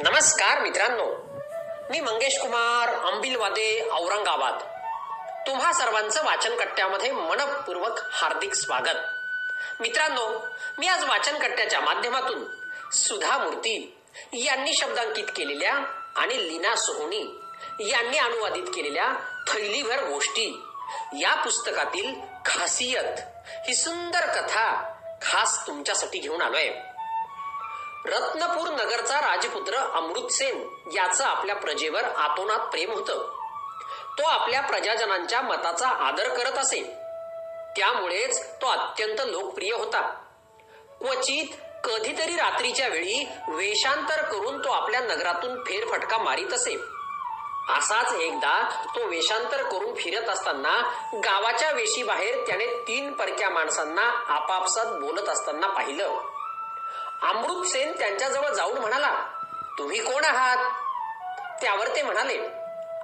नमस्कार मित्रांनो. मी मंगेश कुमार अंबिलवादे औरंगाबाद. तुम्हा सर्वांचं वाचन कट्ट्यामध्ये मनपूर्वक हार्दिक स्वागत. मित्रांनो मी आज वाचन कट्ट्याच्या माध्यमातून सुधा मूर्ती यांनी शब्दांकित केलेल्या आणि लीना सोहोनी यांनी अनुवादित केलेल्या थैलीभर गोष्टी या पुस्तकातील खासियत ही सुंदर कथा खास तुमच्यासाठी घेऊन आलोय. रत्नपूर नगरचा राजपुत्र अमृतसेन याचं आपल्या प्रजेवर आतोनात प्रेम होतं. तो आपल्या प्रजाजनांच्या मताचा आदर करत असे. त्यामुळेच तो अत्यंत लोकप्रिय होता. क्वचित कधीतरी रात्रीच्या वेळी वेषांतर करून तो आपल्या नगरातून फेरफटका मारीत असे. असाच एकदा तो वेषांतर करून फिरत असताना गावाच्या वेशीबाहेर त्याने तीन परक्या माणसांना आपापसात बोलत असताना पाहिलं. अमृतसेन त्यांच्याजवळ जाऊन म्हणाला तुम्ही कोण आहात? त्यावर ते म्हणाले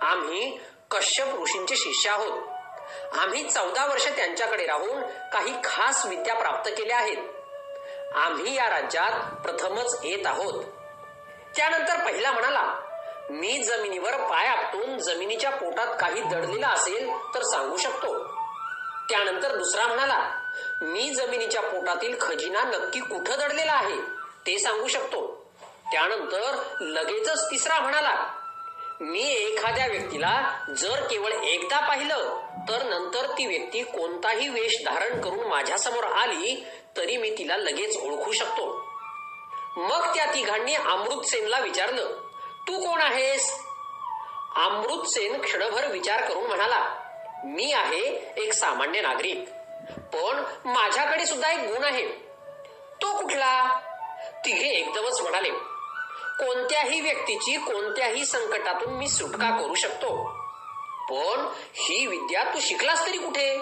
आम्ही कश्यप ऋषींचे शिष्य आहोत. आम्ही चौदा वर्ष त्यांच्याकडे राहून काही खास विद्या प्राप्त केल्या आहेत. आम्ही या राज्यात प्रथमच येत आहोत. त्यानंतर पहिला म्हणाला मी जमिनीवर पाय आपटून जमिनीच्या पोटात काही दडलेला असेल तर सांगू शकतो. त्यानंतर दुसरा म्हणाला मी जमिनीच्या पोटातील खजिना नक्की कुठं दडलेला आहे ते सांगू शकतो. त्यानंतर लगेचच तिसरा म्हणाला मी एखाद्या व्यक्तीला जर केवळ एकदा पाहिलं तर नंतर ती व्यक्ती कोणताही वेश धारण करून माझ्यासमोर आली तरी मी तिला लगेच ओळखू शकतो. मग त्या तिघांनी अमृतसेनला विचारलं तू कोण आहेस? अमृतसेन क्षणभर विचार करून म्हणाला मी आहे एक सामान्य नागरिक. पण माझ्याकडे सुद्धा एक गुण आहे. तो कुठला? तिघे एकदमच म्हणाले कोणत्याही व्यक्तीची कोणत्याही संकटातून मी सुटका करू शकतो. पण ही विद्या तू शिकलास तरी कुठे?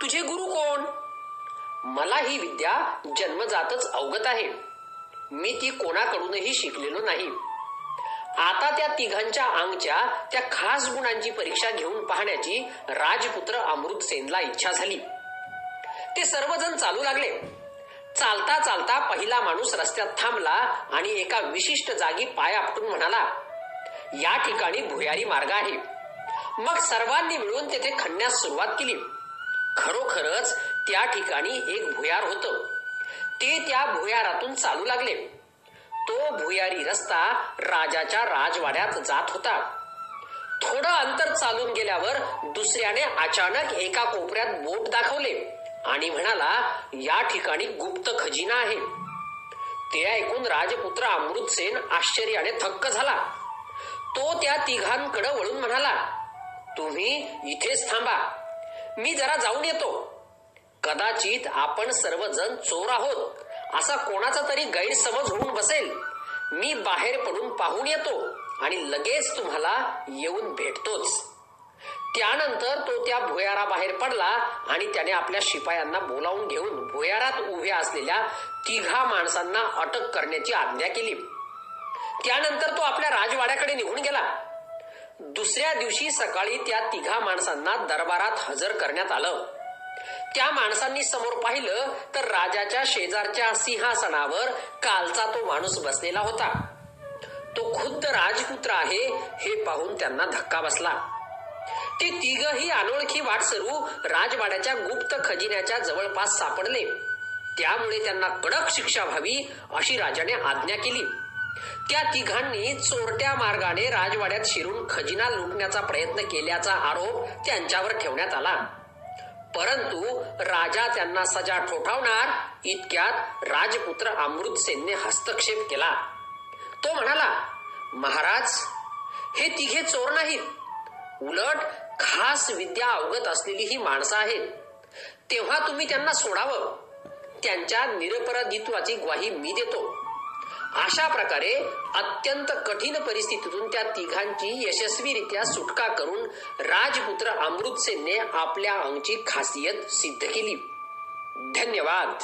तुझे गुरु कोण? मला ही विद्या जन्मजातच अवगत आहे. मी ती कोणाकडूनही शिकलेलो नाही. आता त्या तिघांच्या अंगच्या त्या खास गुणांची परीक्षा घेऊन पाहण्याची राजपुत्र अमृतसेनला इच्छा झाली. ते सर्वजण चालू लागले. चालता चालता पहिला माणूस रस्त्यात थांबला आणि एका विशिष्ट जागी पाय आपटून म्हणाला या ठिकाणी भुयारी मार्ग आहे. मग सर्वांनी मिळून तेथे खणण्यास सुरुवात केली. खरोखरच त्या ठिकाणी एक भुयार होत. ते त्या भुयारातून चालू लागले. तो भुयारी रस्ता राजाच्या राजवाड्यात जात होता. थोडं अंतर चालून गेल्यावर दुसऱ्याने अचानक एका कोपऱ्यात बोट दाखवले आणि म्हणाला या ठिकाणी गुप्त खजिना आहे. ते ऐकून राजपुत्र अमृतसेन आश्चर्याने थक्क झाला. तो त्या तिघांकडे वळून म्हणाला तुम्ही इथेच थांबा. मी जरा जाऊन येतो. कदाचित आपण सर्वजण चोर आहोत. असा कोणाचा तरी गैरसमज होऊन बसेल. मी बाहेर पडून पाहून येतो आणि लगेच तुम्हाला येऊन भेटतोच. त्यानंतर तो त्या भुयाराबाहेर पडला आणि त्याने आपल्या शिपायांना बोलावून घेऊन भुयारात उभ्या असलेल्या तिघा माणसांना अटक करण्याची आज्ञा केली. त्यानंतर तो आपल्या राजवाड्याकडे निघून गेला. दुसऱ्या दिवशी सकाळी त्या तिघा माणसांना दरबारात हजर करण्यात आलं. त्या माणसांनी समोर पाहिलं तर राजाच्या शेजारच्या सिंहासनावर कालचा तो माणूस बसलेला होता. तो खुद्द राजपुत्र आहे हे पाहून त्यांना धक्का बसला. ते तिघही अनोळखी वाटसरू राजवाड्याच्या गुप्त खजिन्याच्या जवळपास सापडले. त्यामुळे त्यांना कडक शिक्षा व्हावी अशी राजाने आज्ञा केली. त्या तिघांनी चोरट्या मार्गाने राजवाड्यात शिरून खजिना लुटण्याचा प्रयत्न केल्याचा आरोप त्यांच्यावर ठेवण्यात आला. परंतु राजा त्यांना सजा ठोठावणार इतक्यात राजपुत्र अमृतसेनने हस्तक्षेप केला. तो म्हणाला महाराज हे तिघे चोर नाहीत. उलट खास विद्या अवगत असलेली ही माणसं आहेत. तेव्हा तुम्ही त्यांना सोडावं. त्यांच्या निरपराधित्वाची ग्वाही मी देतो. अशा प्रकारे अत्यंत कठीण परिस्थितीतून त्या तिघांची यशस्वीरित्या सुटका करून राजपुत्र अमृतसेनने आपल्या अंगची खासियत सिद्ध केली. धन्यवाद.